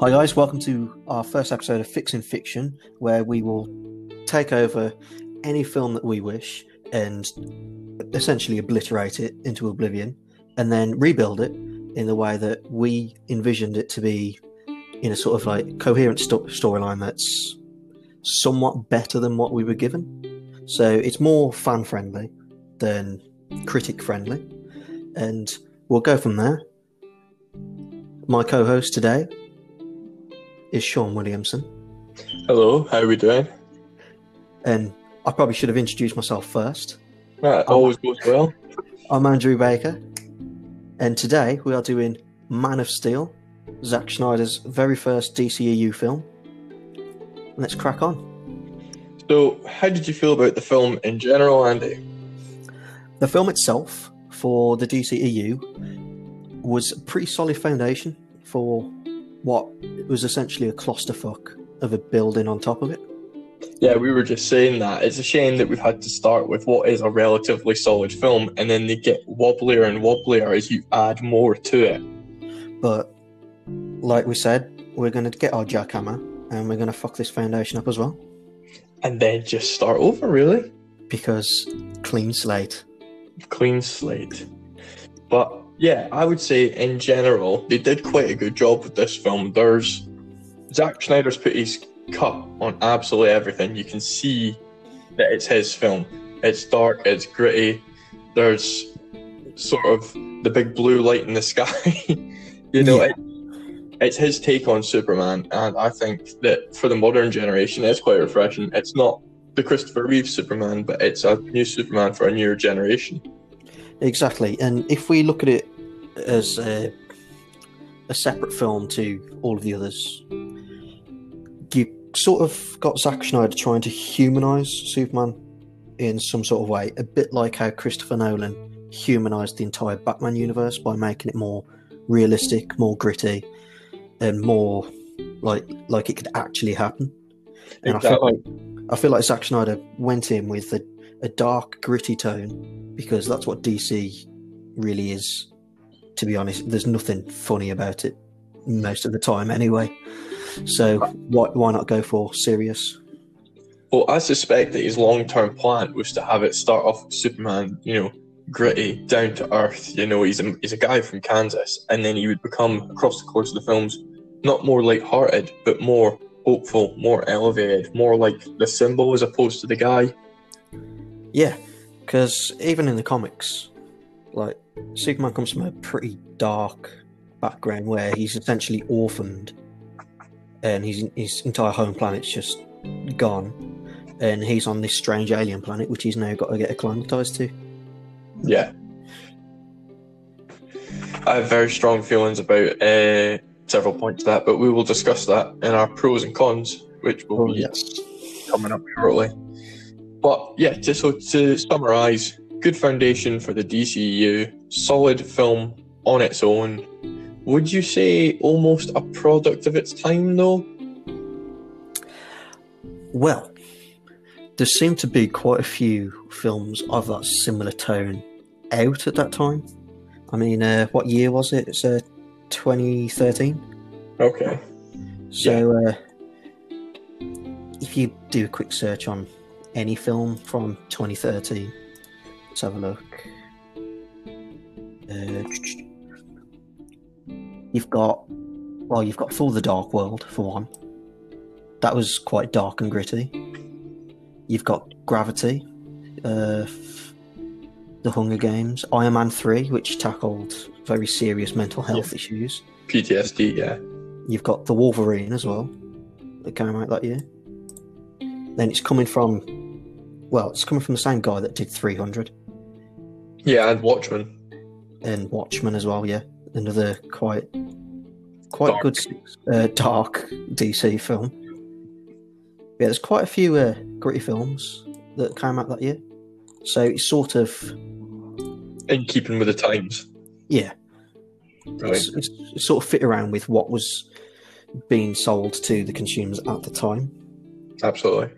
Hi, guys. Welcome to our first episode of Fixing Fiction, where we will take over any film that we wish and essentially obliterate it into oblivion and then rebuild it in the way that we envisioned it to be in a sort of like coherent sto- storyline that's somewhat better than what we were given. So it's more fan friendly than critic friendly. And we'll go from there. My co host today is Sean Williamson. Hello, how are we doing? And I probably should have introduced myself first. Right, always goes well. I'm Andrew Baker. And today we are doing Man of Steel, Zack Snyder's very first DCEU film. Let's crack on. So, how did you feel about the film in general, Andy? The film itself for the DCEU was a pretty solid foundation for what it was essentially a clusterfuck of a building on top of it. Yeah, we were just saying that. It's a shame that we've had to start with what is a relatively solid film and then they get wobblier and wobblier as you add more to it. But like we said, we're going to get our jackhammer and we're going to fuck this foundation up as well And then just start over, really. because clean slate. Clean slate. But yeah, I would say in general, they did quite a good job with this film. There's Zack Snyder's put his cut on absolutely everything. You can see that it's his film. It's dark, it's gritty. There's sort of the big blue light in the sky. you know, Yeah. it, it's his take on Superman, and I think that for the modern generation, it's quite refreshing. It's not the Christopher Reeve Superman, but it's a new Superman for a newer generation. Exactly. And if we look at it as a, a separate film to all of the others, you sort of got Zack Snyder trying to humanize Superman in some sort of way, a bit like how Christopher Nolan humanized the entire Batman universe by making it more realistic, more gritty, and more like like it could actually happen. And I feel like I feel like Zack Snyder went in with a, a dark, gritty tone because that's what DC really is. To be honest, there's nothing funny about it most of the time, anyway. So why why not go for serious? Well, I suspect that his long term plan was to have it start off with Superman, you know, gritty, down to earth. You know, he's a, he's a guy from Kansas, and then he would become, across the course of the films, not more light-hearted, but more hopeful, more elevated, more like the symbol as opposed to the guy. Yeah, because even in the comics, like Superman comes from a pretty dark background where he's essentially orphaned, and his his entire home planet's just gone, and he's on this strange alien planet which he's now got to get acclimatized to. Yeah. I have very strong feelings about uh, several points of that, but we will discuss that in our pros and cons, which will be yes. coming up shortly. But yeah, just so to summarise, good foundation for the DCU, solid film on its own. Would you say almost a product of its time though? Well, there seemed to be quite a few films of that similar tone out at that time. I mean, uh, what year was it? It's uh, 2013. Okay. So, uh, if you do a quick search on any film from 2013, let's have a look. Uh, you've got, well, you've got Thor: The Dark World for one. That was quite dark and gritty. You've got Gravity, uh, The Hunger Games, Iron Man 3, which tackled very serious mental health issues. PTSD, yeah. You've got the Wolverine as well, that came out that year. Then it's coming from, well, it's coming from the same guy that did 300 Yeah, and Watchmen. and Watchmen as well. Yeah, another quite, quite Dark. good uh, dark DC film. Yeah, there's quite a few uh, gritty films that came out that year. So it's sort of, In keeping with the times. yeah, Right. it's, it's, it's sort of fit around with what was being sold to the consumers at the time. Absolutely.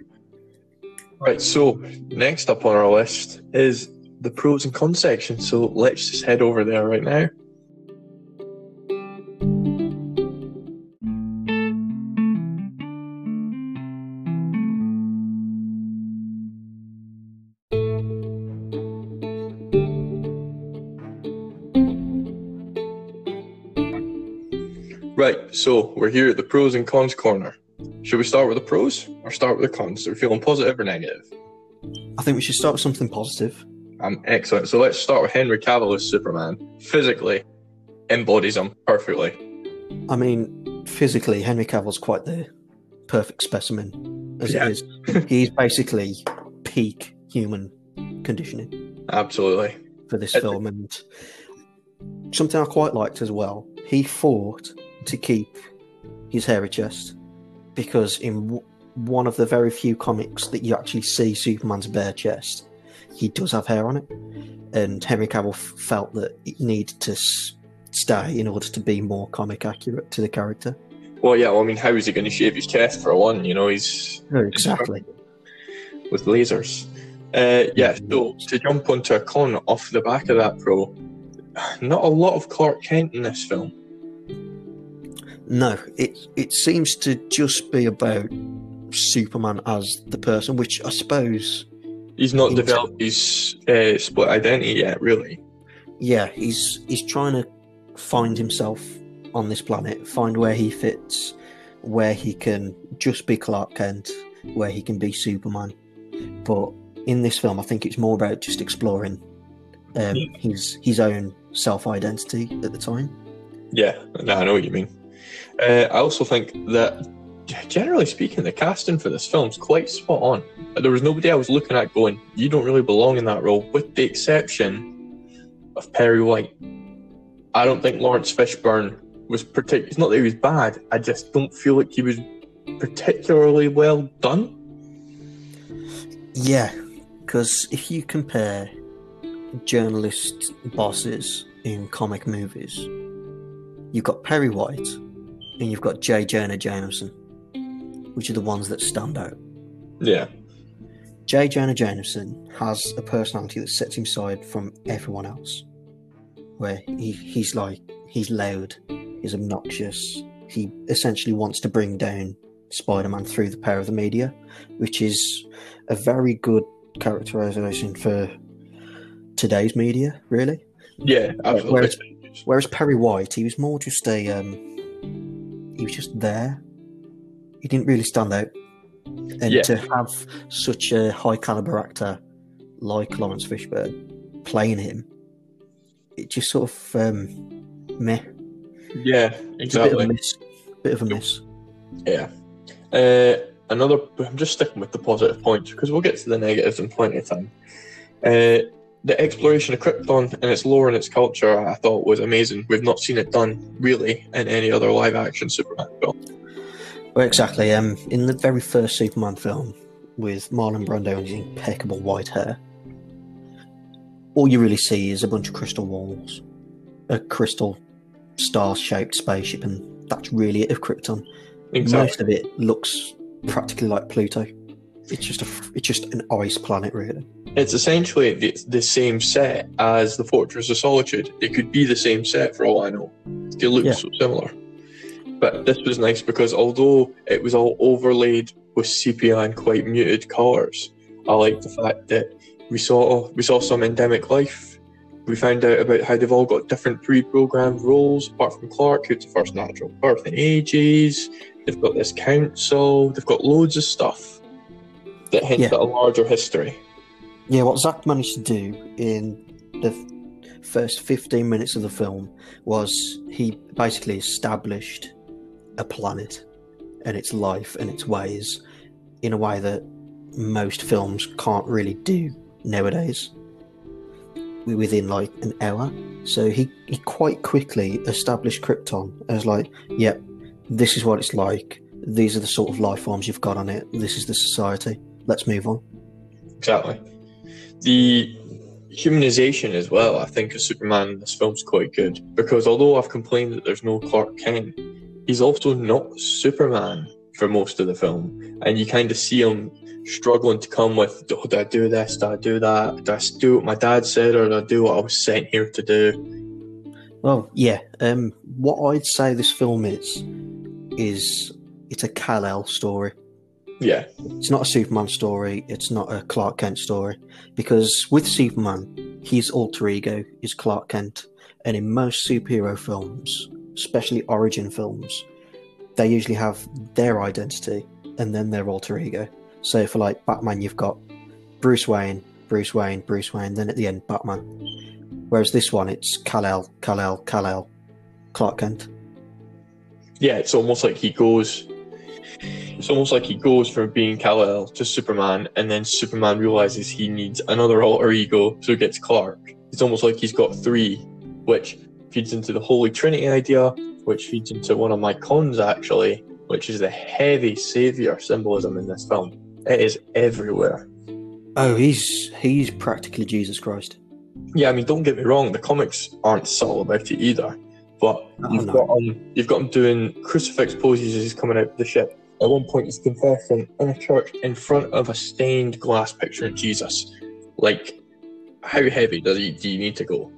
Right, so next up on our list is the pros and cons section. So let's just head over there right now. Right, so we're here at the pros and cons corner. Should we start with the pros or start with the cons? Are we feeling positive or negative? I think we should start with something positive. Um, excellent. So let's start with Henry Cavill as Superman. Physically, embodies him perfectly. I mean, physically, Henry Cavill's quite the perfect specimen as Yeah. it is. He's basically peak human conditioning Absolutely. for this Uh, film, and something I quite liked as well. He fought to keep his hairy chest because in w- one of the very few comics that you actually see Superman's bare chest, he does have hair on it, and Henry Cavill f- felt that it needed to s- stay in order to be more comic accurate to the character. Well, yeah. Well, I mean, how is he going to shave his chest for one? You know, he's Exactly. with lasers. Uh, yeah. So to jump onto a con off the back of that, pro, not a lot of Clark Kent in this film. No, it it seems to just be about Superman as the person, which I suppose, He's not developed his uh, split identity yet, really. yeah, he's he's trying to find himself on this planet, find where he fits, where he can just be Clark Kent, where he can be Superman. But in this film, I think it's more about just exploring um, Yeah. his his own self identity at the time. Yeah, no, I know what you mean. Uh, I also think that, generally speaking, the casting for this film's quite spot on. There was nobody I was looking at going, "You don't really belong in that role," with the exception of Perry White. I don't think Laurence Fishburne was particular. It's not that he was bad. I just don't feel like he was particularly well done. Yeah, because if you compare journalist bosses in comic movies, you've got Perry White and you've got J. Jonah Jameson, which are the ones that stand out. Yeah, J. Jonah Jameson has a personality that sets him aside from everyone else, where he, he's like, he's loud, he's obnoxious, he essentially wants to bring down Spider Man through the power of the media, which is a very good characterization for today's media, really. yeah, absolutely. Whereas- Whereas Perry White, he was more just a, um, he was just there. He didn't really stand out. And Yeah. to have such a high caliber actor like Laurence Fishburne playing him, it just sort of um, meh. yeah, It's a bit of exactly. a miss. Bit of a miss. Yeah. Uh, another. I'm just sticking with the positive points because we'll get to the negatives in plenty of time. Uh, the exploration of Krypton and its lore and its culture, I thought was amazing. We've not seen it done really in any other live-action Superman film. Well, exactly. Um, in the very first Superman film with Marlon Brando and his impeccable white hair, all you really see is a bunch of crystal walls, a crystal star-shaped spaceship, and that's really it of Krypton. Exactly. Most of it looks practically like Pluto. It's just a, it's just an ice planet, really. It's essentially the, the same set as the Fortress of Solitude. It could be the same set for all I know. They look Yeah. so similar. But this was nice because although it was all overlaid with sepia and quite muted colours, I like the fact that we saw we saw some endemic life. We found out about how they've all got different pre-programmed roles, apart from Clark, who's the first natural birth in ages. They've got this council. They've got loads of stuff that hints Yeah. at a larger history. Yeah, what Zack managed to do in the first 15 minutes of the film was he basically established a planet and its life and its ways in a way that most films can't really do nowadays wi- within like an hour. So he, he quite quickly established Krypton as like, yep, this is what it's like. These are the sort of life forms you've got on it. This is the society. Let's move on. Exactly. The humanization as well, I think, of Superman in this film's quite good because although I've complained that there's no Clark Kent, he's also not Superman for most of the film, and you kind of see him struggling to come with, "Do do I do this? Do I do that? Do I do what my dad said, or do I do what I was sent here to do?" Well, yeah. Um, what I'd say this film is is it's a Kal El story. Yeah, It's not a Superman story. It's not a Clark Kent story because with Superman, his alter ego is Clark Kent, and in most superhero films, especially origin films, they usually have their identity and then their alter ego. So for like Batman, you've got Bruce Wayne, Bruce Wayne, Bruce Wayne, then at the end Batman. Whereas this one, it's Kal-El, Kal-El, Kal-El, Clark Kent. Yeah, it's almost like he goes. It's almost like he goes from being Kal-El to Superman, and then Superman realizes he needs another alter ego, so he gets Clark. It's almost like he's got three, which feeds into the Holy Trinity idea, which feeds into one of my cons actually, which is the heavy savior symbolism in this film. It is everywhere. Oh, he's he's practically Jesus Christ. Yeah, I mean, don't get me wrong, the comics aren't subtle about it either. But Oh, you've no. got him, you've got him doing crucifix poses as he's coming out of the ship. At one point, he's confessing in a church in front of a stained glass picture of Jesus. Like, how heavy does he do you need to go?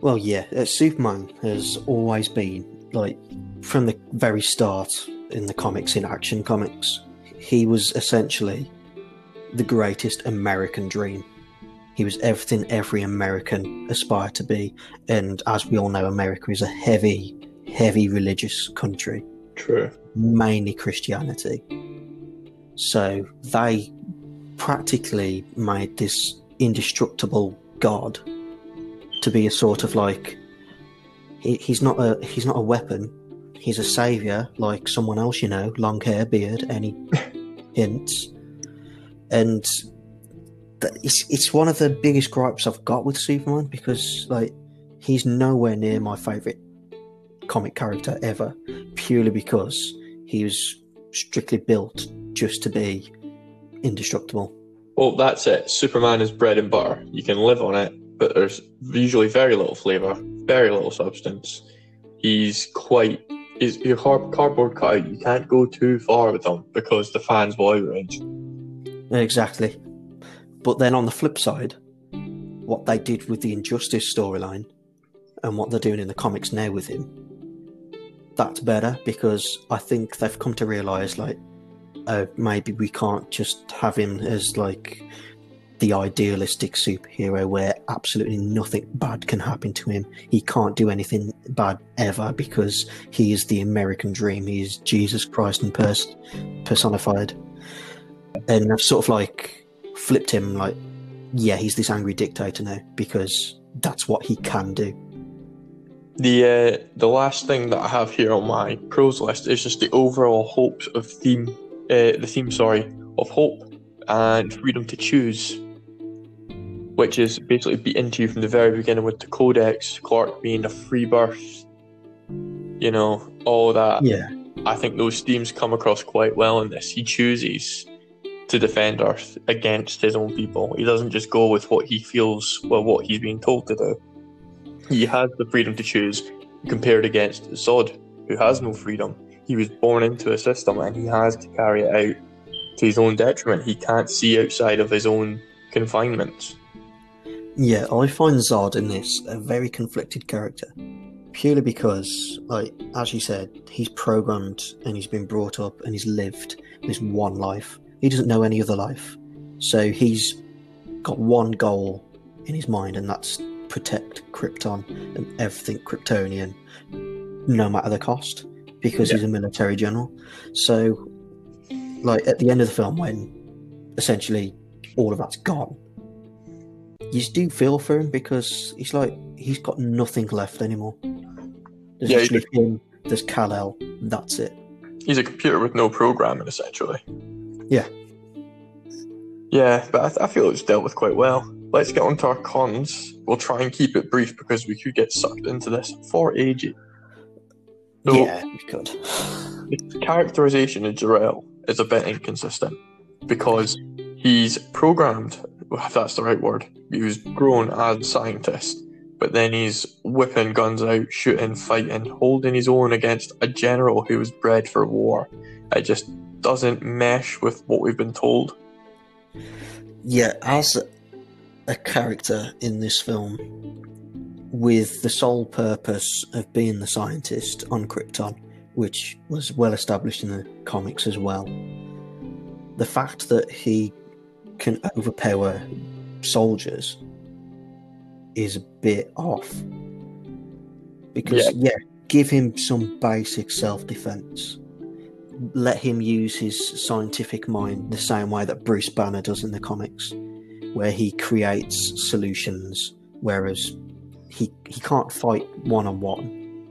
Well, yeah, uh, Superman has always been like from the very start in the comics, in Action Comics, he was essentially the greatest American dream. He was everything every American aspired to be, and as we all know, America is a heavy, heavy religious country, True. mainly Christianity. So they practically made this indestructible god to be a sort of like he, he's not a he's not a weapon he's a savior like someone else you know long hair beard any hints and it's it's one of the biggest gripes I've got with Superman because like he's nowhere near my favorite comic character ever purely because he was strictly built just to be indestructible Well, that's it. Superman is bread and butter. You can live on it, but there's usually very little flavour, very little substance. He's quite. He's your car- cardboard cutout. You can't go too far with him because the fans will outrage. Exactly. But then on the flip side, what they did with the Injustice storyline and what they're doing in the comics now with him, that's better because I think they've come to realize like, oh, maybe we can't just have him as like the idealistic superhero where absolutely nothing bad can happen to him. He can't do anything bad ever because he is the American dream. He is Jesus Christ in pers- personified and I've sort of like flipped him like, yeah, he's this angry dictator now because that's what he can do. The uh, the last thing that I have here on my pros list is just the overall hopes of theme, uh, the theme, sorry, of hope and freedom to choose, which is basically beat into you from the very beginning with the Codex, Clark being a free birth, you know, all that. Yeah, I think those themes come across quite well in this. He chooses to defend Earth against his own people. He doesn't just go with what he feels, well, what he's being told to do. He has the freedom to choose, compared against Zod, who has no freedom. He was born into a system and he has to carry it out to his own detriment. He can't see outside of his own confinements. yeah. I find Zod in this a very conflicted character, purely because, like as you said, he's programmed and he's been brought up and he's lived this one life. He doesn't know any other life, so he's got one goal in his mind, and that's protect Krypton and everything Kryptonian, no matter the cost, because he's a military general. So, like at the end of the film, when essentially all of that's gone, you do feel for him because he's like he's got nothing left anymore. There's Yeah, literally him. There's Kal El. That's it. He's a computer with no programming, essentially. Yeah. Yeah, but I, th- I feel it's dealt with quite well. Let's get on to our cons. We'll try and keep it brief because we could get sucked into this for ages. So, yeah, you could. the characterization of Jor-El is a bit inconsistent because he's programmed, if that's the right word. He was grown as a scientist, but then he's whipping guns out, shooting, fighting, holding his own against a general who was bred for war. It just doesn't mesh with what we've been told. Yeah, as a character in this film, with the sole purpose of being the scientist on Krypton, which was well established in the comics as well, the fact that he can overpower soldiers is a bit off. Because, yeah, give him some basic self defense. Let him use his scientific mind the same way that Bruce Banner does in the comics, where he creates solutions, whereas he he can't fight one on one.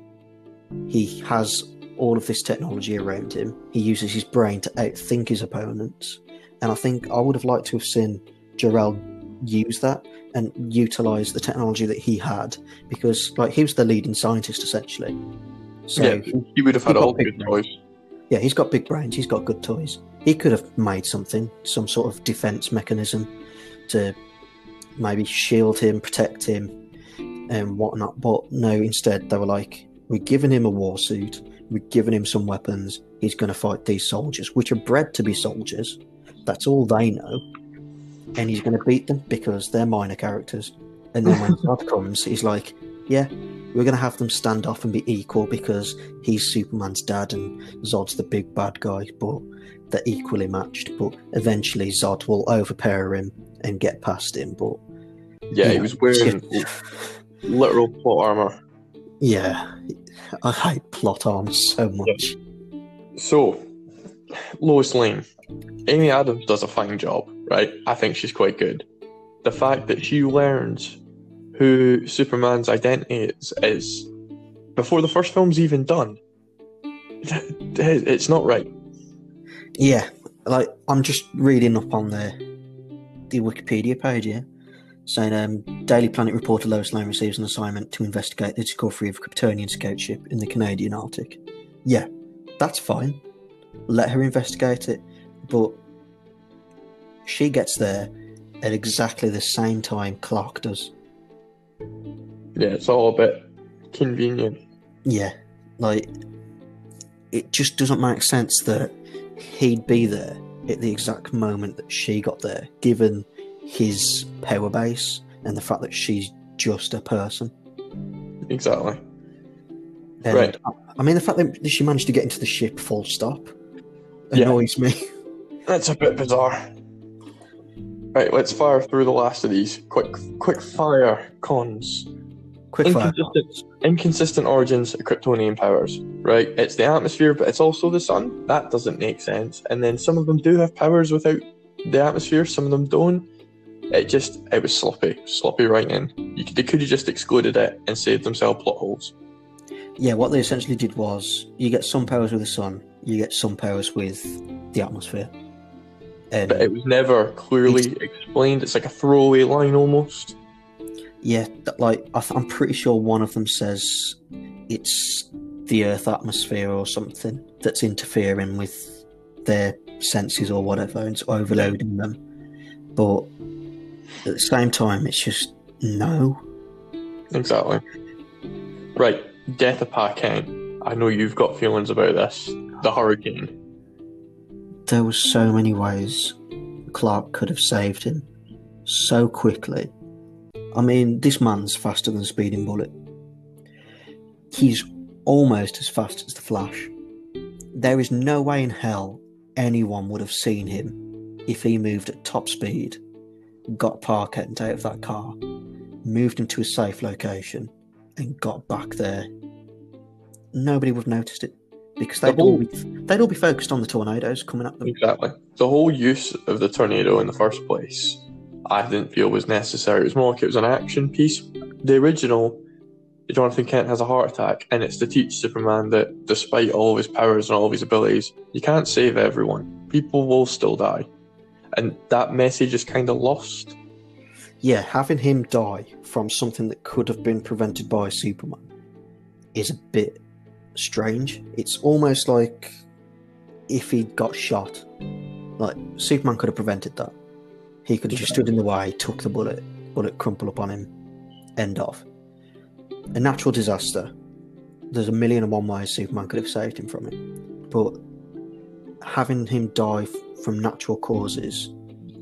He has all of this technology around him. He uses his brain to outthink his opponents, and I think I would have liked to have seen Jor-El use that and utilize the technology that he had because, like, he was the leading scientist essentially. So yeah, he would have had all good toys. yeah, he's got big brains. He's got good toys. He could have made something, some sort of defense mechanism to maybe shield him, protect him, and whatnot. But no, instead they were like, "We're giving him a war suit. We're giving him some weapons. He's going to fight these soldiers, which are bred to be soldiers. That's all they know, and he's going to beat them because they're minor characters." And then when Zod comes, he's like, "Yeah, we're going to have them stand off and be equal because he's Superman's dad and Zod's the big bad guy, but they're equally matched. But eventually, Zod will overpower him and get past him. But Yeah, he Yeah. was wearing literal plot armor. yeah, I hate plot armor so much. So, Lois Lane, Amy Adams does a fine job, right? I think she's quite good. The fact that she learns who Superman's identity is, is before the first film's even done. It's not right. Yeah, like I'm just reading up on the the Wikipedia page here, saying um, Daily Planet reporter Lois Lane receives an assignment to investigate the discovery of a Kryptonian scout ship in the Canadian Arctic. Yeah, that's fine. Let her investigate it, but she gets there at exactly the same time Clark does. Yeah, it's all a bit convenient. Yeah, like it just doesn't make sense that he'd be there at the exact moment that she got there, given his power base and the fact that she's just a person. Exactly. And Right. I, mean, the fact that she managed to get into the ship full stop Yeah. annoys me. That's a bit bizarre. Right, let's fire through the last of these. Quick, quick fire cons. Quick fire. Inconsistent, inconsistent origins of Kryptonian powers. Right, it's the atmosphere, but it's also the sun. That doesn't make sense. And then some of them do have powers without the atmosphere. Some of them don't. It just, it was sloppy, sloppy writing. You could, they could have just excluded it and saved themselves plot holes. Yeah, what they essentially did was you get some powers with the sun, you get some powers with the atmosphere. And But um, it was never clearly explained. It's like a throwaway line almost. Yeah, like I I'm pretty sure one of them says it's the Earth atmosphere or something that's interfering with their senses or whatever, and it's overloading them. But at the same time, it's just no. Exactly. Right, Death of Pa Kent. I know you've got feelings about this. The hurricane. There were so many ways Clark could have saved him so quickly. I mean, this man's faster than a speeding bullet. He's almost as fast as the Flash. There is no way in hell anyone would have seen him if he moved at top speed, got Pa Kent out of that car, moved him to a safe location, and got back there. Nobody would have noticed it because they'd all whole- be, they'd all be focused on the tornadoes coming at them. Exactly. The whole use of the tornado in the first place, I didn't feel was necessary. It was more like it was an action piece. The original, Jonathan Kent has a heart attack, and it's to teach Superman that despite all of his powers and all of his abilities, you can't save everyone. People will still die. And that message is kind of lost. Yeah, having him die from something that could have been prevented by Superman is a bit strange. It's almost like if he'd got shot, like Superman could have prevented that. He could have just stood in the way, took the bullet, bullet crumple up on him, end off. A natural disaster. There's a million and one ways Superman could have saved him from it, but having him die from natural causes,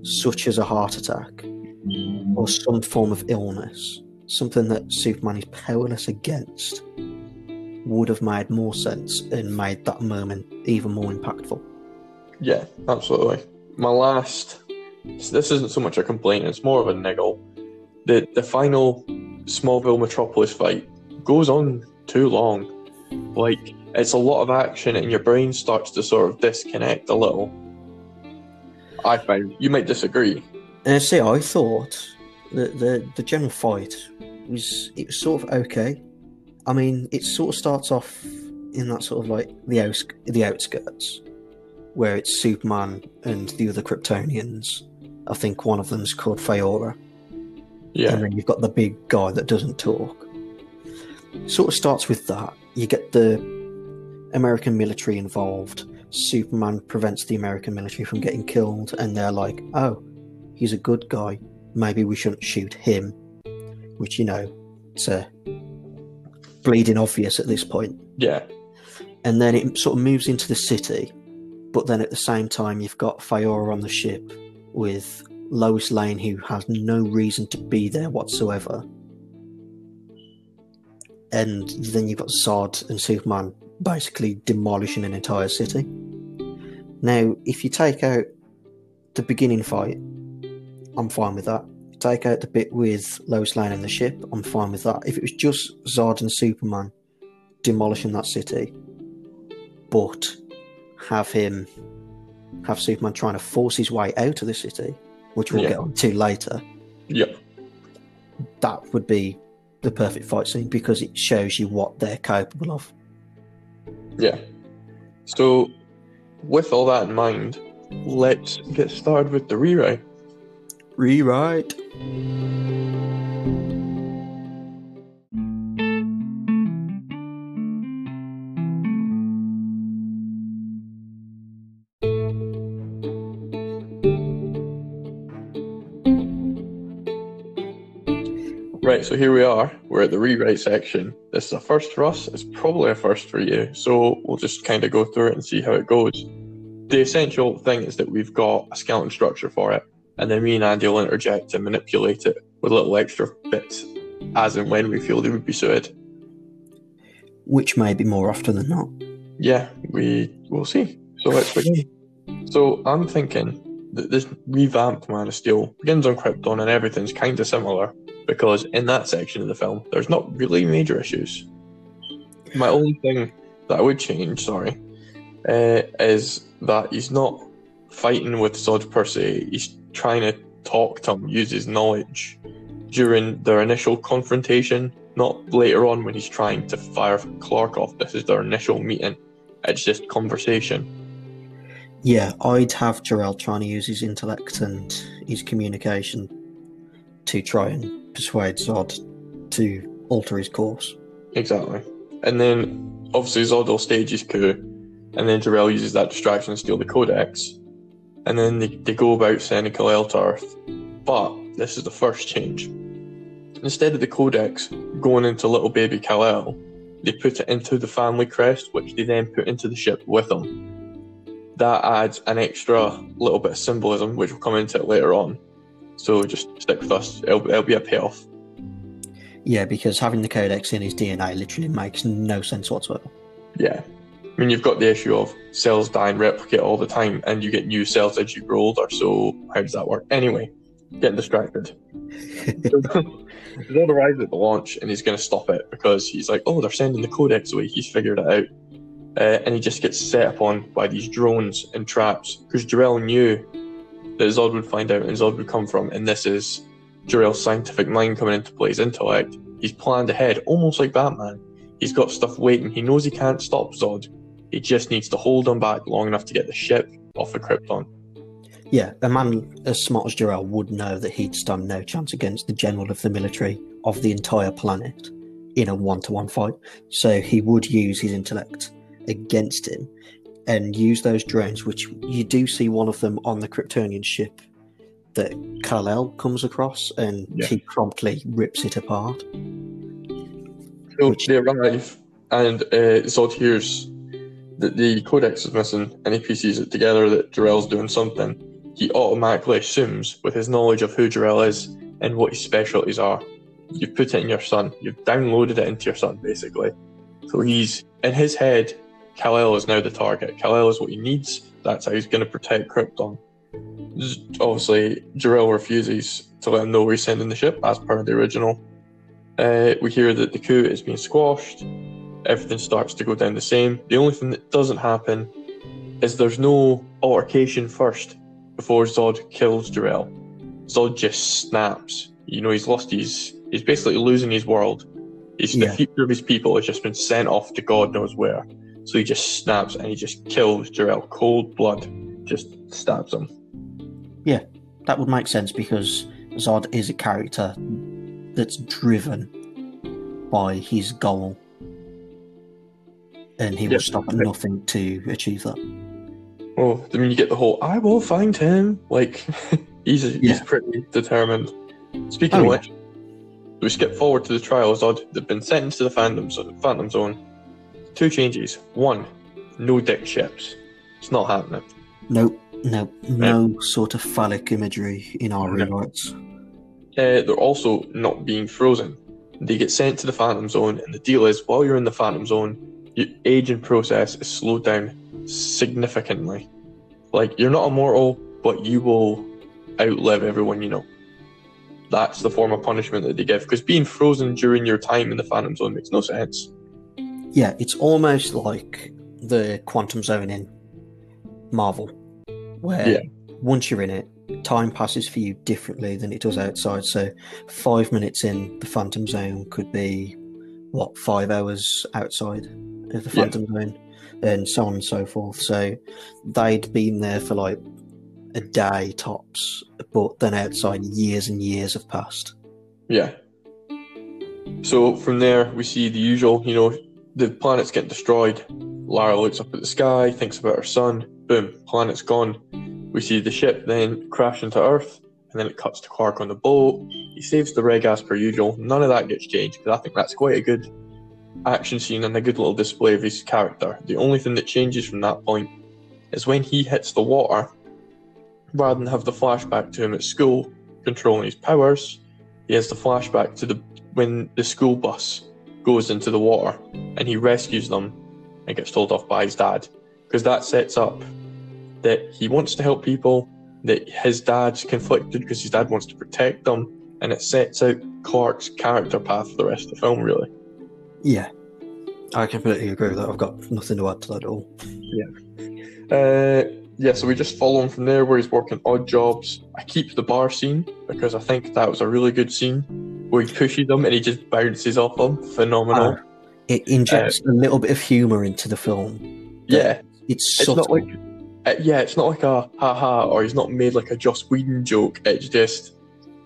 such as a heart attack, or some form of illness, something that Superman is powerless against, would have made more sense and made that moment even more impactful. Yeah, absolutely. My last. This isn't so much a complaint; it's more of a niggle. The the final Smallville Metropolis fight goes on too long. Like it's a lot of action, and your brain starts to sort of disconnect a little. I find you might disagree. And see, I thought that the the general fight was it was sort of okay. I mean, it sort of starts off in that sort of like the outs- the outskirts, where it's Superman and the other Kryptonians. I think one of them's called Faora, Yeah, and then you've got the big guy that doesn't talk. Sort of starts with that. You get the American military involved. Superman prevents the American military from getting killed, and they're like, "Oh, he's a good guy. Maybe we shouldn't shoot him." Which you know, it's a bleeding obvious at this point. yeah, And then it sort of moves into the city, but then at the same time, you've got Faora on the ship with Lois Lane, who has no reason to be there whatsoever. And then you've got Zod and Superman basically demolishing an entire city. Now, if you take out the beginning fight, I'm fine with that. Take out the bit with Lois Lane and the ship, I'm fine with that. If it was just Zod and Superman demolishing that city, but have him have Superman trying to force his way out of the city, which we'll Yeah. get on to later, yeah, that would be the perfect fight scene because it shows you what they're capable of. yeah. So, with all that in mind, let's get started with the rewrite. Rewrite. Right, so here we are. We're at the rewrite section. This is a first for us. It's probably a first for you. So we'll just kind of go through it and see how it goes. The essential thing is that we've got a skeleton structure for it, and then me and Andy will interject and manipulate it with little extra bits as and when we feel they would be suited. Which may be more often than not. Yeah, we will see. So let's begin. So I'm thinking that this revamped Man of Steel begins on Krypton and everything's kind of similar because in that section of the film, there's not really major issues. My only thing that I would change, sorry, uh, is that he's not fighting with Zod per se. He's trying to talk to him, use his knowledge during their initial confrontation, not later on when he's trying to fire Clark off. This is their initial meeting. It's just conversation. Yeah, I'd have Jor-El trying to use his intellect and his communication to try and persuade Zod to alter his course. Exactly. And then obviously Zod will stage his coup, and then Jor-El uses that distraction to steal the Codex. And then they, they go about sending Kal-El to Earth. But this is the first change. Instead of the Codex going into little baby Kal-El, they put it into the family crest, which they then put into the ship with them. That adds an extra little bit of symbolism, which we'll come into later on. So just stick with us. It'll, it'll be a payoff. Yeah, because having the codex in his DNA literally makes no sense whatsoever. Yeah. I mean, you've got the issue of cells die and replicate all the time, and you get new cells as you grow older. So, how does that work? Anyway, getting distracted. Zod arrives at the launch and he's going to stop it because he's like, oh, they're sending the codex away. He's figured it out. Uh, and he just gets set upon by these drones and traps because Jor-El knew that Zod would find out and Zod would come from. And this is Jor-El's scientific mind coming into play, his intellect. He's planned ahead, almost like Batman. He's got stuff waiting. He knows he can't stop Zod. He just needs to hold him back long enough to get the ship off of Krypton. Yeah, a man as smart as Jor-El would know that he'd stand no chance against the general of the military of the entire planet in a one to one fight. So he would use his intellect against him and use those drones, which you do see one of them on the Kryptonian ship that Kal-El comes across and Yeah. he promptly rips it apart. So Which- they arrive, and uh, Zod hears that the codex is missing, and he pieces it together that Jor-El's doing something. He automatically assumes, with his knowledge of who Jor-El is and what his specialties are, you've put it in your son. You've downloaded it into your son, basically. So he's in his head. Kal-El is now the target. Kal-El is what he needs. That's how he's going to protect Krypton. Obviously, Jor-El refuses to let him know where he's sending the ship, as per the original. Uh, we hear that the coup is being squashed, everything starts to go down the same. The only thing that doesn't happen is there's no altercation first before Zod kills Jor-El. Zod just snaps. You know, he's lost his. He's basically losing his world. He's, Yeah. The future of his people has just been sent off to God knows where. So he just snaps and he just kills Jor-El. Cold blood. Just stabs him. Yeah, that would make sense because Zod is a character that's driven by his goal, and he Yeah. will stop at nothing to achieve that. Oh, I mean, you get the whole "I will find him." Like he's he's Yeah. pretty determined. Speaking Oh, of yeah. which, we skip forward to the trial of Zod. They've been sentenced to the Phantom Phantom Zone. Two changes. One, no dick ships. It's not happening. Nope. no, no sort of phallic imagery in our No. rewrites. Uh, they're also not being frozen. They get sent to the Phantom Zone, and the deal is while you're in the Phantom Zone, your aging process is slowed down significantly. Like, you're not immortal, but you will outlive everyone you know. That's the form of punishment that they give, because being frozen during your time in the Phantom Zone makes no sense. Yeah, it's almost like the quantum zone in Marvel, where Yeah. once you're in it, time passes for you differently than it does outside. So, five minutes in the phantom zone could be what five hours outside of the Yeah. phantom zone, and so on and so forth. So, they'd been there for like a day tops, but then outside, years and years have passed. Yeah. So from there, we see the usual, you know, the planet's getting destroyed. Lara looks up at the sky, thinks about her son. Boom, planet's gone. We see the ship then crash into Earth, and then it cuts to Clark on the boat. He saves the rig as per usual. None of that gets changed because I think that's quite a good action scene and a good little display of his character. The only thing that changes from that point is when he hits the water, rather than have the flashback to him at school controlling his powers, he has the flashback to the when the school bus goes into the water and he rescues them and gets told off by his dad. Because that sets up that he wants to help people that his dad's conflicted because his dad wants to protect them and it sets out Clark's character path for the rest of the film really. Yeah, I completely agree with that. I've got nothing to add to that at all. uh, yeah so we just follow him from there where he's working odd jobs. I keep the bar scene because I think that was a really good scene where he pushes them and he just bounces off them phenomenal Ah, It injects a little bit of humour into the film. yeah It's It's not like, uh, yeah, it's not like a haha, or he's not made like a Joss Whedon joke. It's just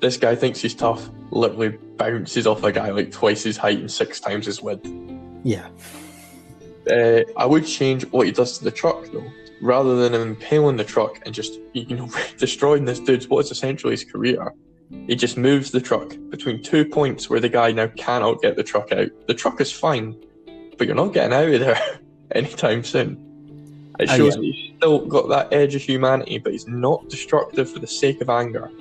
this guy thinks he's tough, literally bounces off a guy like twice his height and six times his width. yeah, Uh, I would change what he does to the truck though, rather than impaling the truck and just you know destroying this dude's what's essentially his career. He just moves the truck between two points where the guy now cannot get the truck out. The truck is fine, but you're not getting out of there anytime soon. It Oh, shows yeah. that he's still got that edge of humanity, but he's not destructive for the sake of anger.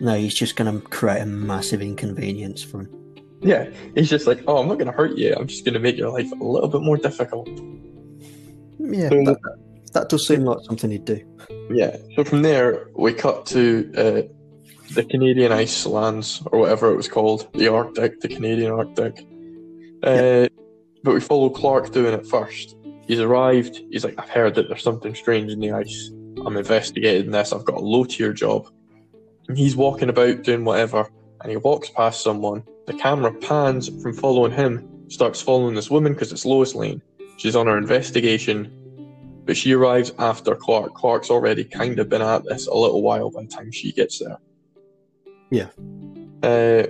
no, he's just going to create a massive inconvenience for him. Yeah, he's just like, oh, I'm not going to hurt you. I'm just going to make your life a little bit more difficult. Yeah, So- that, that does seem like something he'd do. Yeah. So from there, we cut to uh, the Canadian ice lands, or whatever it was called, the Arctic, the Canadian Arctic. Uh, But we follow Clark doing it first. He's arrived. He's like, I've heard that there's something strange in the ice. I'm investigating this. I've got a low tier job. And he's walking about doing whatever, and he walks past someone. The camera pans from following him, starts following this woman because it's Lois Lane. She's on her investigation, but she arrives after Clark. Clark's already kind of been at this a little while by the time she gets there. Yeah. Uh,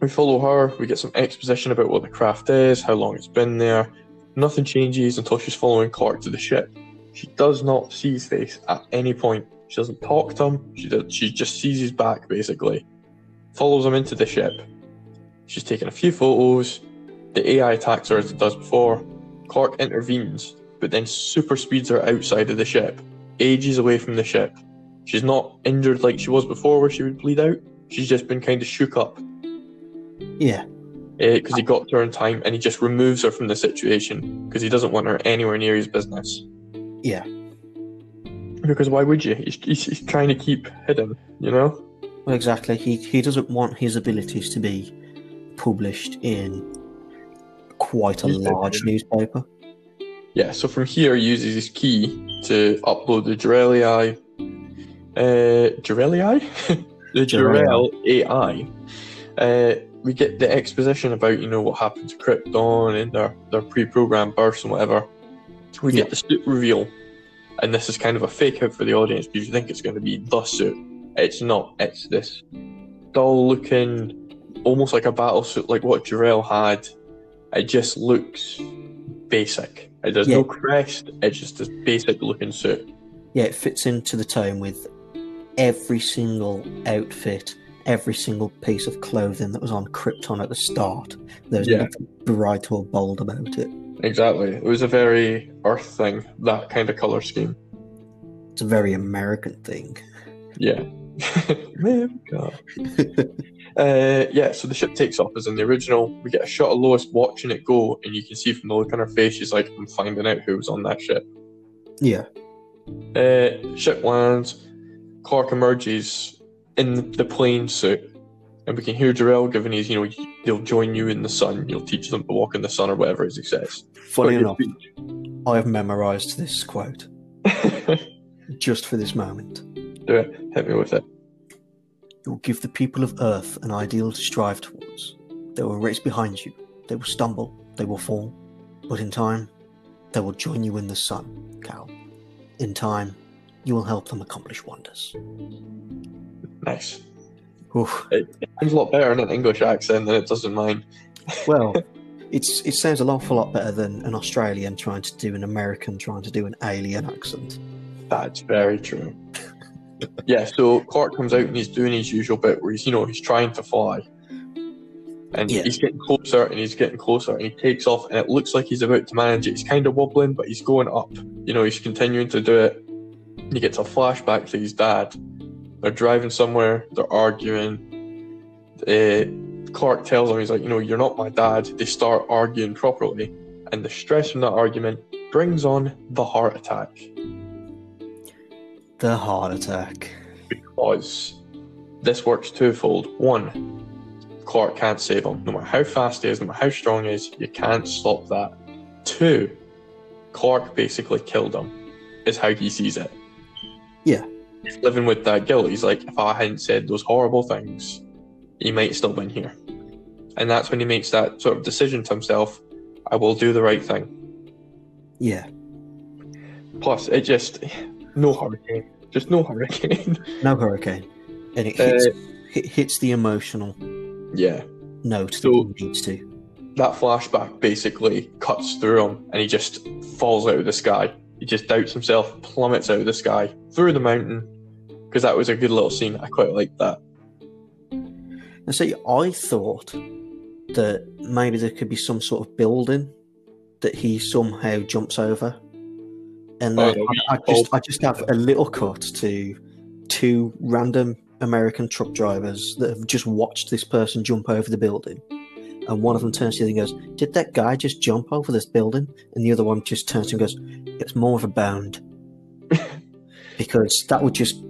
we follow her. We get some exposition about what the craft is, how long it's been there. Nothing changes until she's following Clark to the ship. She does not see his face at any point. She doesn't talk to him. She does, she just sees his back basically. Follows him into the ship. She's taken a few photos. The AI attacks her as it does before. Clark intervenes, but then super speeds her outside of the ship, ages away from the ship. She's not injured like she was before, where she would bleed out. She's just been kind of shook up Yeah, eh, because he got to her in time, and he just removes her from the situation because he doesn't want her anywhere near his business. yeah, Because why would you? He's, he's, he's trying to keep hidden, you know. well, exactly. He he doesn't want his abilities to be published in quite a Newspaper, large newspaper. Yeah, so from here he uses his key to upload the Jirelli, uh, the Jor-El AI. Uh, we get the exposition about, you know, what happened to Krypton and their, their pre-programmed bursts and whatever. We Yeah. get the suit reveal, and this is kind of a fake out for the audience because you think it's going to be the suit. It's not. It's this dull-looking, almost like a battle suit, like what Jor-El had. It just looks basic. It does no Yeah. crest. It's just this basic-looking suit. Yeah, it fits into the tone with every single outfit, every single piece of clothing that was on Krypton at the start. There's Yeah. nothing bright or bold about it. Exactly. It was a very Earth thing, that kind of color scheme. It's a very American thing. Yeah. America. uh, yeah, so the ship takes off as in the original. We get a shot of Lois watching it go, and you can see from the look on her face, she's like, I'm finding out who was on that ship. Yeah, Uh, ship lands, Clark emerges in the plain suit, and we can hear Jor-El giving his, you know, they'll join you in the sun, you'll teach them to walk in the sun, or whatever as he says. funny your enough, I have memorized this quote just for this moment. Do it. Hit me with it. You will give the people of Earth an ideal to strive towards. They will race behind you. They will stumble. They will fall. But in time, they will join you in the sun, Kal. In time, you will help them accomplish wonders. Nice. Oof. It, it sounds a lot better in an English accent than it does in mine. Well, it's it sounds an awful lot better than an Australian trying to do an American trying to do an alien accent. That's very true. yeah, so Clark comes out and he's doing his usual bit where he's, you know, he's trying to fly. And Yeah. he's getting closer and he's getting closer and he takes off and it looks like he's about to manage it. He's kind of wobbling, but he's going up. You know, he's continuing to do it. He gets a flashback to his dad. They're driving somewhere, they're arguing. Uh, Clark tells him, he's like, you know, you're not my dad. They start arguing properly. And the stress from that argument brings on the heart attack. The heart attack. because this works twofold. One, Clark can't save him. No matter how fast he is, no matter how strong he is, you can't stop that. Two, Clark basically killed him, is how he sees it. Yeah. He's living with that guilt. He's like, if I hadn't said those horrible things, he might still been here. And that's when he makes that sort of decision to himself I will do the right thing. Yeah. Plus, it just, no hurricane. Just no hurricane. No hurricane. And it Uh, hits, it hits the emotional yeah. note So- that needs to. that flashback basically cuts through him and he just falls out of the sky. He just doubts himself, plummets out of the sky, through the mountain. Because that was a good little scene. I quite liked that. And see, I thought that maybe there could be some sort of building that he somehow jumps over, and Oh, then the wee I, I just I just have a little cut to two random American truck drivers that have just watched this person jump over the building, and one of them turns to the other and goes, "Did that guy just jump over this building?" And the other one just turns and goes, "It's more of a bound," because that would just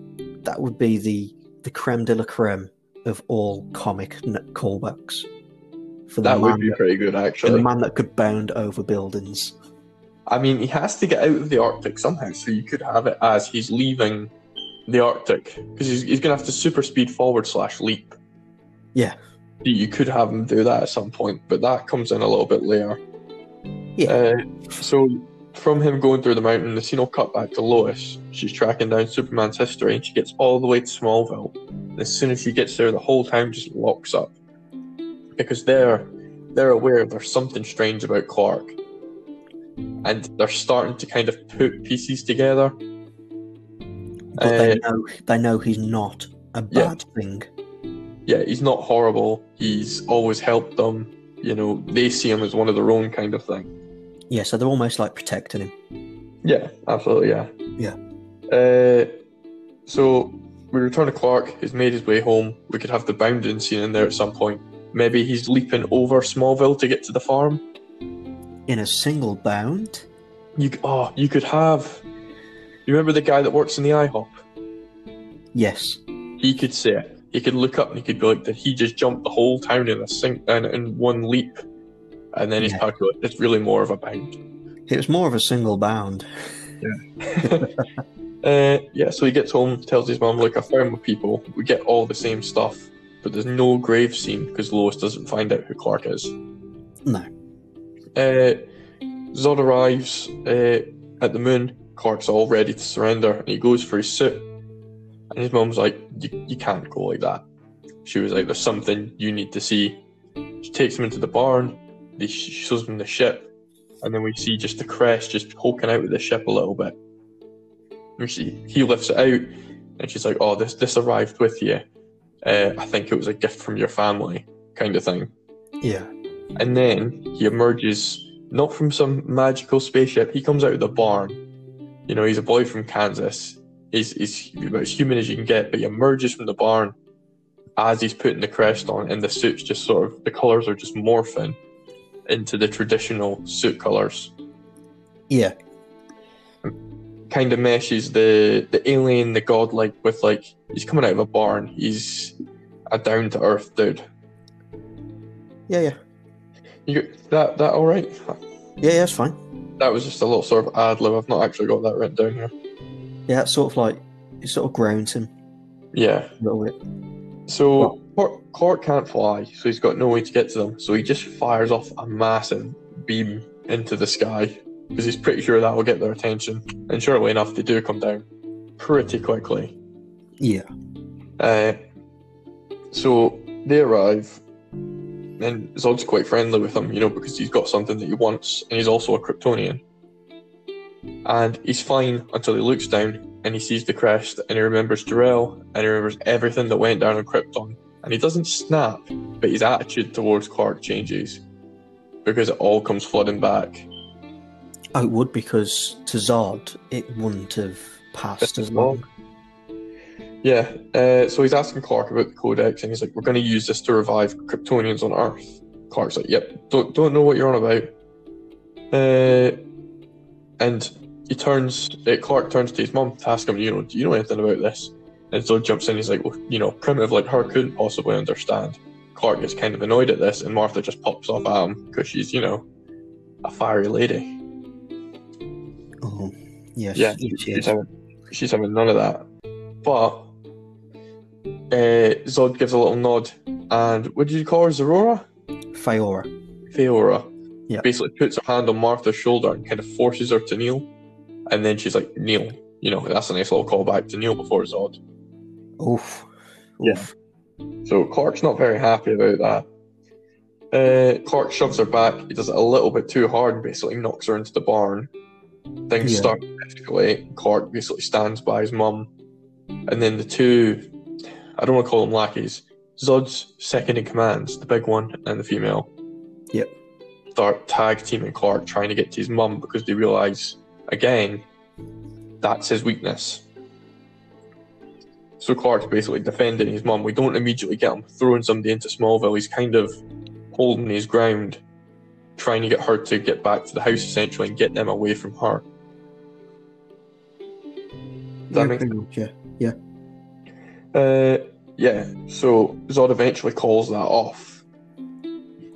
that would be the the creme de la creme of all comic callbacks for the That would be that, pretty good, actually. the man that could bound over buildings. I mean, he has to get out of the Arctic somehow, so you could have it as he's leaving the Arctic. Because he's, he's going to have to super speed forward slash leap. Yeah. You could have him do that at some point, but that comes in a little bit later. Yeah. Uh, so from him going through the mountain, the scene will cut back to Lois. She's tracking down Superman's history, and she gets all the way to Smallville. And as soon as she gets there, the whole town just locks up because they're they're aware there's something strange about Clark, and they're starting to kind of put pieces together. But they Uh, know they know he's not a Yeah. bad thing. Yeah, he's not horrible. He's always helped them. You know, they see him as one of their own kind of thing. Yeah, so they're almost like protecting him. Yeah, absolutely, yeah. Yeah. Uh, so we return to Clark. He's made his way home. We could have the bounding scene in there at some point. Maybe he's leaping over Smallville to get to the farm. In a single bound? You oh, you could have. You remember the guy that works in the IHOP? Yes. He could say it. He could look up and he could be like, "Did he just jump the whole town in a sink in, in one leap?" and then he's Yeah. calculated it's really more of a bound. It was more of a single bound. Uh, yeah, so he gets home, tells his mom "Look, I found my people. We get all the same stuff, but there's no grave scene because Lois doesn't find out who Clark is." No. Uh, Zod arrives uh, at the moon. Clark's all ready to surrender, and he goes for his suit. And his mum's like, you, "You can't go like that." She was like, "There's something you need to see." She takes him into the barn. They she shows him the ship, and then we see just the crest just poking out of the ship a little bit. And she, he lifts it out, and she's like, "Oh, this this arrived with you. Uh, I think it was a gift from your family, kind of thing." Yeah. And then he emerges not from some magical spaceship. He comes out of the barn. You know, he's a boy from Kansas. He's, he's about as human as you can get, but he emerges from the barn as he's putting the crest on, and the suit's just sort of the colours are just morphing into the traditional suit colours. Yeah. Kind of meshes the the alien, the godlike with like he's coming out of a barn. He's a down to earth dude. Yeah, yeah. You that that all right? Yeah, yeah, it's fine. That was just a little sort of ad lib. I've not actually got that written down here. Yeah, it's sort of like it sort of grounds him Yeah. a little bit. So Clark, Clark can't fly, so he's got no way to get to them. So he just fires off a massive beam into the sky because he's pretty sure that will get their attention. And surely enough, they do come down pretty quickly. Yeah. Uh, so they arrive, and Zod's quite friendly with him, you know, because he's got something that he wants, and he's also a Kryptonian. And he's fine until he looks down and he sees the crest, and he remembers Jor-El, and he remembers everything that went down on Krypton. And he doesn't snap, but his attitude towards Clark changes because it all comes flooding back. Oh, it would because to Zod it wouldn't have passed as long. Yeah, uh, so he's asking Clark about the Codex, and he's like, "We're going to use this to revive Kryptonians on Earth." Clark's like, "Yep, don't don't know what you're on about." Uh, and he turns. Uh, Clark turns to his mum to ask him, "You know, do you know anything about this?" And Zod jumps in. He's like, "Well, you know, primitive like her couldn't possibly understand." Clark gets kind of annoyed at this, and Martha just pops off at him because she's, you know, a fiery lady. Oh, yes. Yeah, she she's having, she's having none of that. But uh, Zod gives a little nod, and what did you call her, Zerora? Faora. Faora. Yeah. Basically puts her hand on Martha's shoulder and kind of forces her to kneel. And then she's like, kneel. You know, that's a nice little callback to kneel before Zod. Oof. Yeah. Oof. So Clark's not very happy about that. Uh, Clark shoves her back. He does it a little bit too hard and basically knocks her into the barn. Things Yeah. start to escalate. Clark basically stands by his mum. And then the two, I don't want to call them lackeys, Zod's second in command, the big one and the female. Yep. Start tag teaming Clark trying to get to his mum because they realise, again, that's his weakness. So Clark's basically defending his mum. We don't immediately get him throwing somebody into Smallville. He's kind of holding his ground, trying to get her to get back to the house essentially and get them away from her. Does that Yeah, make pretty much, yeah. Uh, yeah, so Zod eventually calls that off.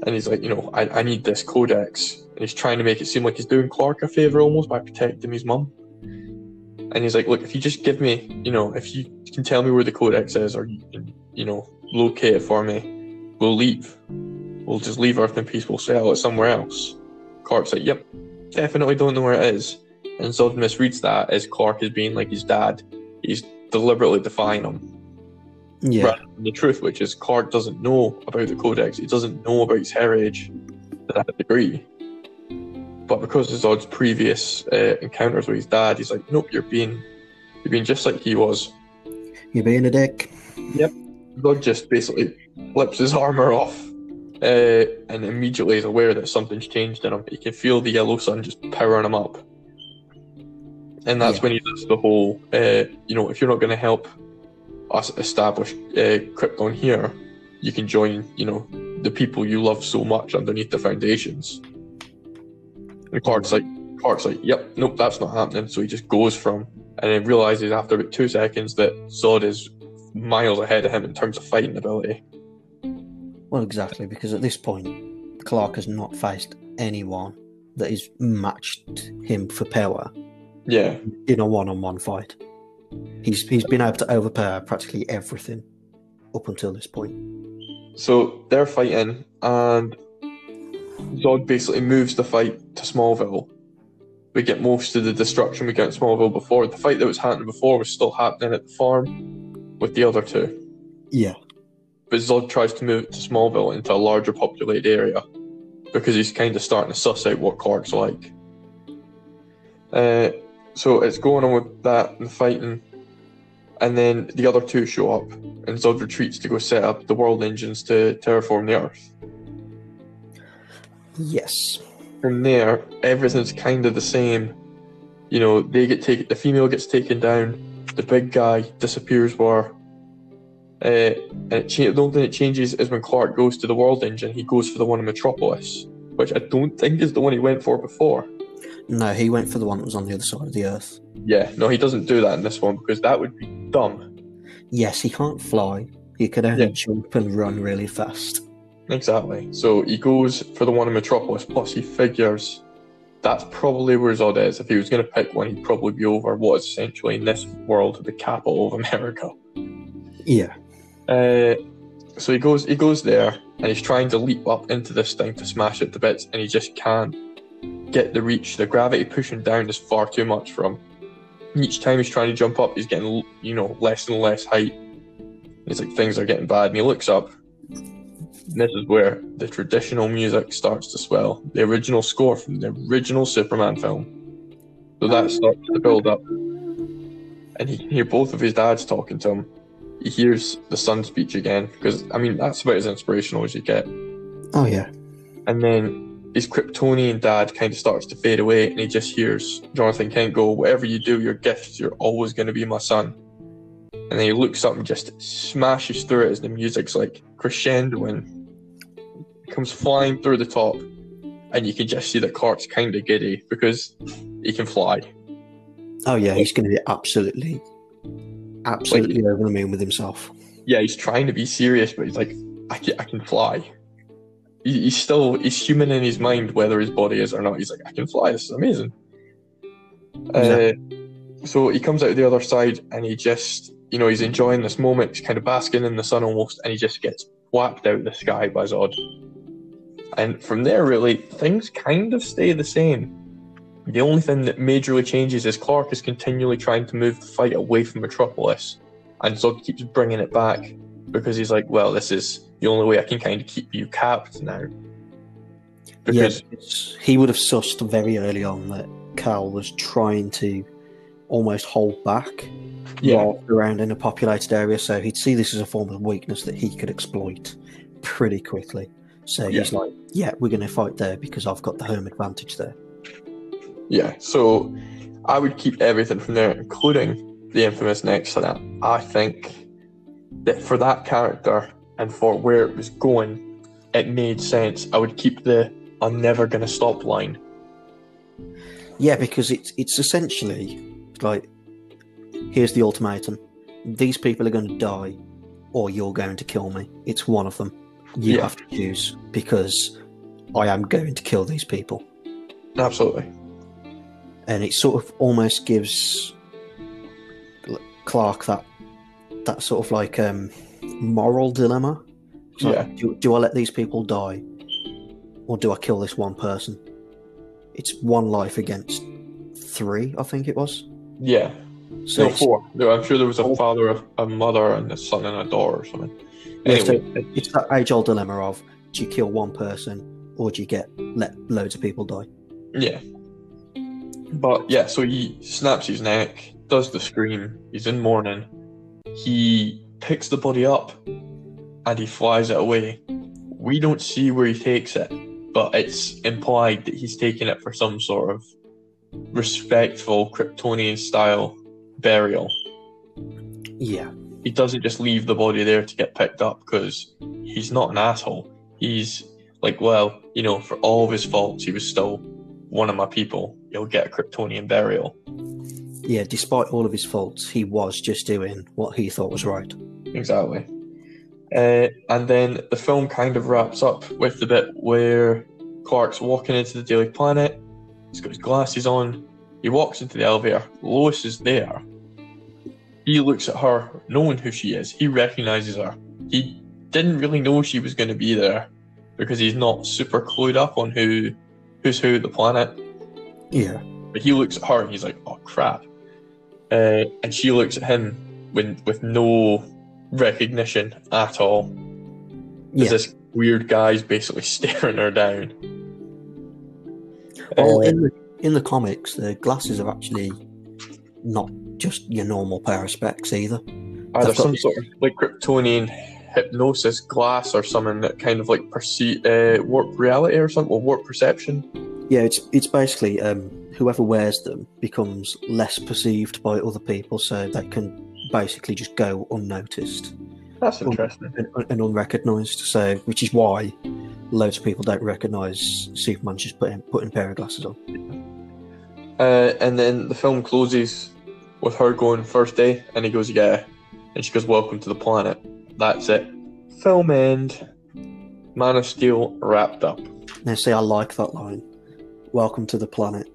And he's like, you know, I, I need this codex. And he's trying to make it seem like he's doing Clark a favour almost by protecting his mum. And he's like, look, if you just give me, you know, if you can tell me where the codex is or, you, know, locate it for me, we'll leave. We'll just leave Earth in peace. We'll settle it somewhere else. Clark's like, yep, definitely don't know where it is. And Zod misreads that as Clark as being like his dad. He's deliberately defying him Yeah. the truth, which is Clark doesn't know about the Codex. He doesn't know about his heritage to that degree. But because of Zod's previous uh, encounters with his dad, he's like, "Nope, you're being, you're being just like he was." You're being a dick. Yep. Zod just basically flips his armor off, uh, and immediately is aware that something's changed in him. He can feel the yellow sun just powering him up, and that's Yeah. when he does the whole, uh, you know, if you're not going to help us establish uh, Krypton here, you can join, you know, the people you love so much underneath the foundations. And Clark's like, Clark's like, yep, nope, that's not happening. So he just goes from, and then realizes after about two seconds that Zod is miles ahead of him in terms of fighting ability. Well, exactly, because at this point, Clark has not faced anyone that has matched him for power Yeah. in a one-on-one fight. He's he's been able to overpower practically everything up until this point. So they're fighting, and Zod basically moves the fight to Smallville. We get most of the destruction we get in Smallville before. The fight that was happening before was still happening at the farm with the other two. Yeah. But Zod tries to move it to Smallville into a larger populated area because he's kind of starting to suss out what Clark's like. Uh, so it's going on with that and fighting, and then the other two show up, and Zod retreats to go set up the world engines to terraform the Earth. Yes. From there, everything's kind of the same. You know, they get taken. The female gets taken down. The big guy disappears. Where, uh, and it cha- the only thing that changes is when Clark goes to the world engine. He goes for the one in Metropolis, which I don't think is the one he went for before. No, he went for the one that was on the other side of the earth. Yeah, no, he doesn't do that in this one because that would be dumb. Yes, he can't fly. He could only Yeah. jump and run really fast. Exactly. So he goes for the one in Metropolis. Plus, he figures that's probably where Zod is. If he was going to pick one, he'd probably be over what is essentially in this world the capital of America. Yeah. Uh, so he goes, he goes there, and he's trying to leap up into this thing to smash it to bits, and he just can't get the reach. The gravity pushing down is far too much for him. Each time he's trying to jump up, he's getting you know less and less height. It's like things are getting bad, and he looks up. And this is where the traditional music starts to swell. The original score from the original Superman film. So that starts to build up, and he can hear both of his dads talking to him he hears the sun speech again because I mean that's about as inspirational as you get. Oh yeah. And then his Kryptonian dad kind of starts to fade away, and he just hears Jonathan Kent go, "Whatever you do, your gift, you're always going to be my son." And then he looks up and just smashes through it as the music's like crescendoing, comes flying through the top, and you can just see that Clark's kind of giddy because he can fly. Oh yeah, he's going to be absolutely, absolutely over the moon with himself. yeah, he's trying to be serious, but he's like, I can, I can fly. He, he's still he's human in his mind, whether his body is or not. He's like, I can fly. This is amazing. Uh, so he comes out the other side, and he just, you know, he's enjoying this moment. He's kind of basking in the sun almost, and he just gets whacked out of the sky by Zod. And from there, really, things kind of stay the same. The only thing that majorly changes is Clark is continually trying to move the fight away from Metropolis, and Zod keeps bringing it back because he's like, well, this is the only way I can kind of keep you capped now. Because yeah, he would have sussed very early on that Carl was trying to almost hold back Yeah. while around in a populated area, so he'd see this as a form of weakness that he could exploit pretty quickly. So he's like, "Yeah, we're going to fight there because I've got the home advantage there." Yeah, so I would keep everything from there, including the infamous next to that. I think that for that character and for where it was going, it made sense. I would keep the I'm never gonna stop line. Yeah, because it's it's essentially like, here's the ultimatum: these people are going to die, or you're going to kill me. It's one of them. You Yeah. have to choose because I am going to kill these people. Absolutely. and it sort of almost gives Clark that that sort of like um, moral dilemma. It's like, Yeah. do, do I let these people die, or do I kill this one person? It's one life against three, I think it was. Yeah. So No, four. I'm sure there was a father, a, a mother, and a son and a daughter or something. yeah, so Anyway, it's that age-old dilemma of do you kill one person or do you get let loads of people die? Yeah. But yeah, so he snaps his neck, does the scream, he's in mourning. He picks the body up and he flies it away. We don't see where he takes it, but it's implied that he's taking it for some sort of respectful Kryptonian style burial. Yeah, He doesn't just leave the body there to get picked up because he's not an asshole. He's like, well, you know, for all of his faults, he was still one of my people. He'll get a Kryptonian burial. Yeah. Despite all of his faults, he was just doing what he thought was right. Exactly. Uh, and then the film kind of wraps up with the bit where Clark's walking into the Daily Planet. He's got his glasses on. He walks into the elevator. Lois is there. He looks at her, knowing who she is. He recognizes her. He didn't really know she was going to be there because he's not super clued up on who who's who at the planet. Yeah. But he looks at her and he's like, "Oh crap!" Uh, and she looks at him with with no recognition at all. Yeah. This weird guy's basically staring her down. Well, Uh, in the, in the comics, the glasses are actually not just your normal pair of specs either. Are there got- some sort of like Kryptonian hypnosis glass or something that kind of like perceive uh, warp reality or something, or warp perception? Yeah, it's it's basically um, whoever wears them becomes less perceived by other people, so they can basically just go unnoticed That's interesting. and, and unrecognised. So, which is why loads of people don't recognise Superman just putting putting a pair of glasses on. Uh, and then the film closes with her going first day, and he goes, "Yeah," and she goes, "Welcome to the planet." That's it. Film end. Man of Steel wrapped up. Now, see, I like that line. Welcome to the planet.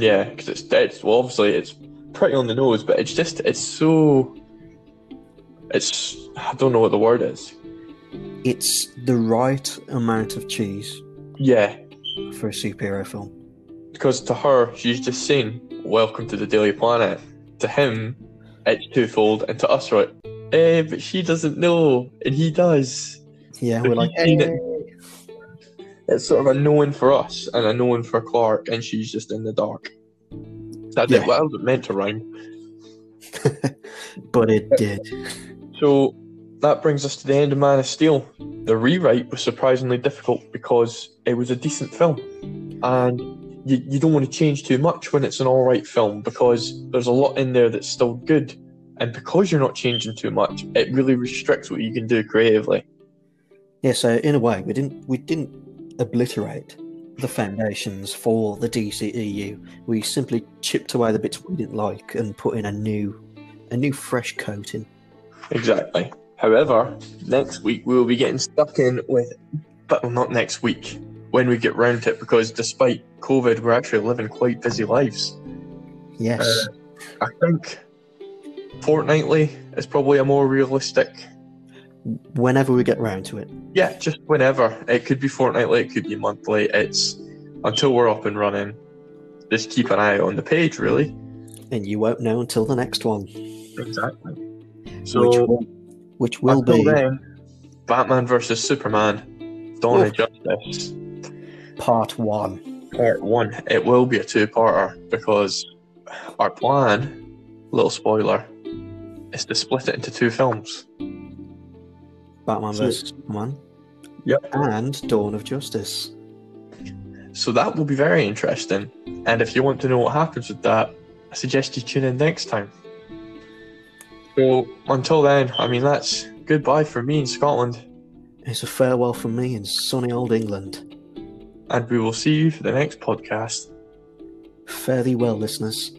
Yeah, because it's it's well, obviously it's pretty on the nose, but it's just it's so. It's I don't know what the word is. It's the right amount of cheese Yeah, for a superhero film. because to her she's just saying welcome to the daily planet to him it's twofold and to us right eh but she doesn't know and he does Yeah, But we're like, he's seen it. "Hey." It's sort of a knowing for us and a knowing for clark and she's just in the dark. That did Yeah. well it meant to rhyme but it did. so that brings us to the end of man of steel. The rewrite was surprisingly difficult because it was a decent film. And you, you don't want to change too much when it's an all right film because there's a lot in there that's still good. And because you're not changing too much it really restricts what you can do creatively. Yeah, so in a way, we didn't we didn't obliterate the foundations for the DCEU. We simply chipped away the bits we didn't like and put in a new, a new fresh coating. exactly however next week we will be getting stuck in with but well, not next week when we get round to it because despite covid we're actually living quite busy lives Yes, Uh, i think fortnightly is probably a more realistic whenever we get round to it. Yeah, just whenever. It could be fortnightly, it could be monthly. It's until we're up and running. Just keep an eye on the page, really. And you won't know until the next one, Exactly. which So will, which will be then, Batman versus Superman, Dawn of Justice, part one. part one. It will be a two-parter because our plan, little spoiler, is to split it into two films. Batman So- vs Superman. Yep. And Dawn of Justice. So that will be very interesting. And if you want to know what happens with that, I suggest you tune in next time. So until then, I mean that's goodbye for me in Scotland, It's a farewell from me in sunny old England. and we will see you for the next podcast. Fare thee well, listeners.